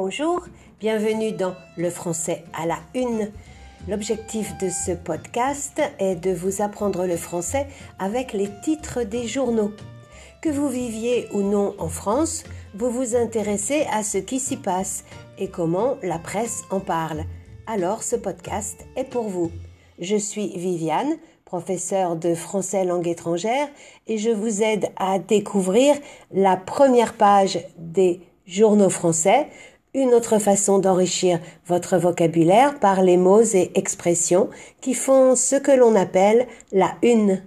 Bonjour, bienvenue dans Le français à la une. L'objectif de ce podcast est de vous apprendre le français avec les titres des journaux. Que vous viviez ou non en France, vous vous intéressez à ce qui s'y passe et comment la presse en parle. Alors ce podcast est pour vous. Je suis Viviane, professeure de français langue étrangère, et je vous aide à découvrir la première page des journaux français, une autre façon d'enrichir votre vocabulaire par les mots et expressions qui font ce que l'on appelle la une.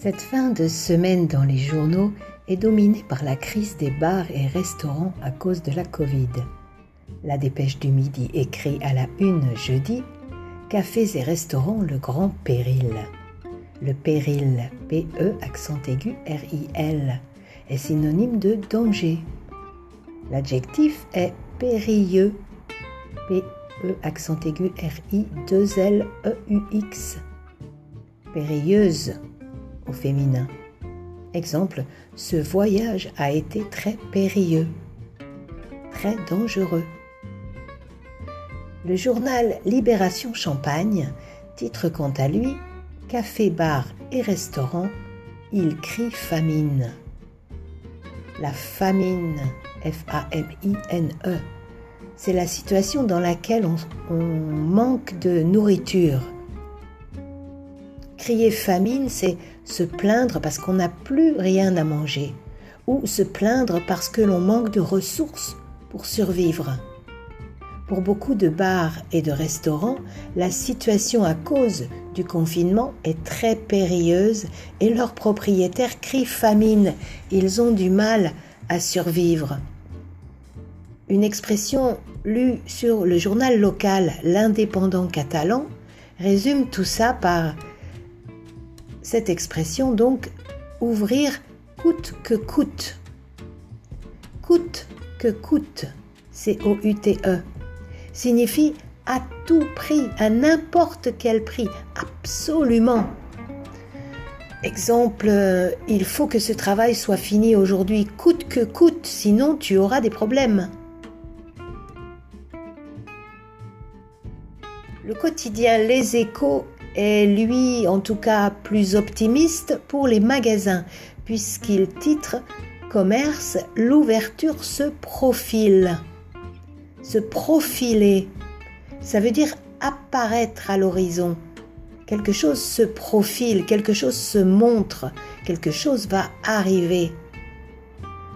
Cette fin de semaine dans les journaux est dominée par la crise des bars et restaurants à cause de la Covid. La dépêche du midi écrit à la une jeudi Cafés et restaurants, le grand péril. Le péril, P-E accent aigu R-I-L, est synonyme de danger. L'adjectif est périlleux, P-E accent aigu R-I 2 L E U X. Périlleuse au féminin. Exemple, ce voyage a été très périlleux, très dangereux. Le journal Libération Champagne titre quant à lui Café, bar et restaurant, il crie famine. La famine, F-A-M-I-N-E, c'est la situation dans laquelle on, on manque de nourriture. Crier famine, c'est se plaindre parce qu'on n'a plus rien à manger, ou se plaindre parce que l'on manque de ressources pour survivre. Pour beaucoup de bars et de restaurants, la situation à cause du confinement est très périlleuse et leurs propriétaires crient famine. Ils ont du mal à survivre. Une expression lue sur le journal local L'Indépendant catalan résume tout ça par cette expression donc ouvrir coûte que coûte. Coûte que coûte, C-O-U-T-E signifie à tout prix, à n'importe quel prix, absolument. Exemple, euh, il faut que ce travail soit fini aujourd'hui, coûte que coûte, sinon tu auras des problèmes. Le quotidien Les Échos est, lui, en tout cas, plus optimiste pour les magasins, puisqu'il titre Commerce, l'ouverture se profile se profiler. Ça veut dire apparaître à l'horizon. Quelque chose se profile, quelque chose se montre, quelque chose va arriver.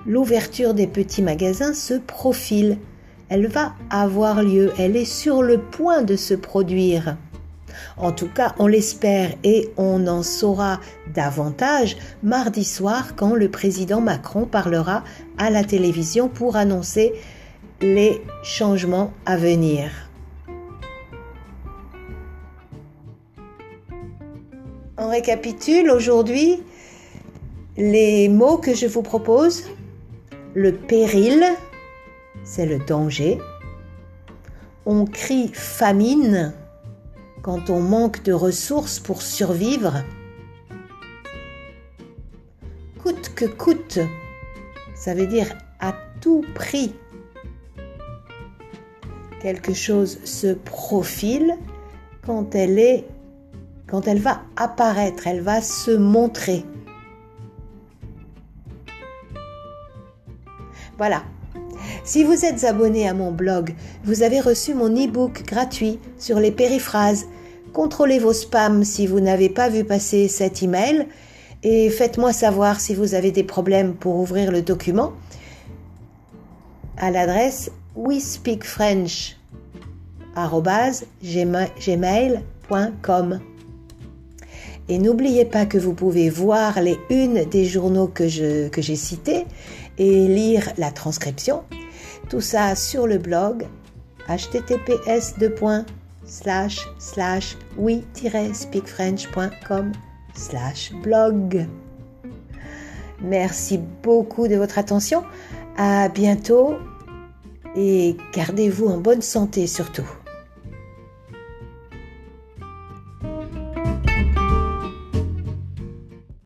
L'ouverture des petits magasins se profile. Elle va avoir lieu, elle est sur le point de se produire. En tout cas, on l'espère et on en saura davantage mardi soir quand le président Macron parlera à la télévision pour annoncer les changements à venir. On récapitule aujourd'hui les mots que je vous propose. Le péril, c'est le danger. On crie famine quand on manque de ressources pour survivre. Coûte que coûte, ça veut dire à tout prix quelque chose se profile quand elle est quand elle va apparaître, elle va se montrer. Voilà. Si vous êtes abonné à mon blog, vous avez reçu mon e-book gratuit sur les périphrases. Contrôlez vos spams si vous n'avez pas vu passer cet email et faites-moi savoir si vous avez des problèmes pour ouvrir le document à l'adresse we speak French gmail.com. Et n'oubliez pas que vous pouvez voir les unes des journaux que, je, que j'ai cités et lire la transcription. Tout ça sur le blog https oui-speakfrench.com slash blog. Merci beaucoup de votre attention. À bientôt et gardez-vous en bonne santé surtout.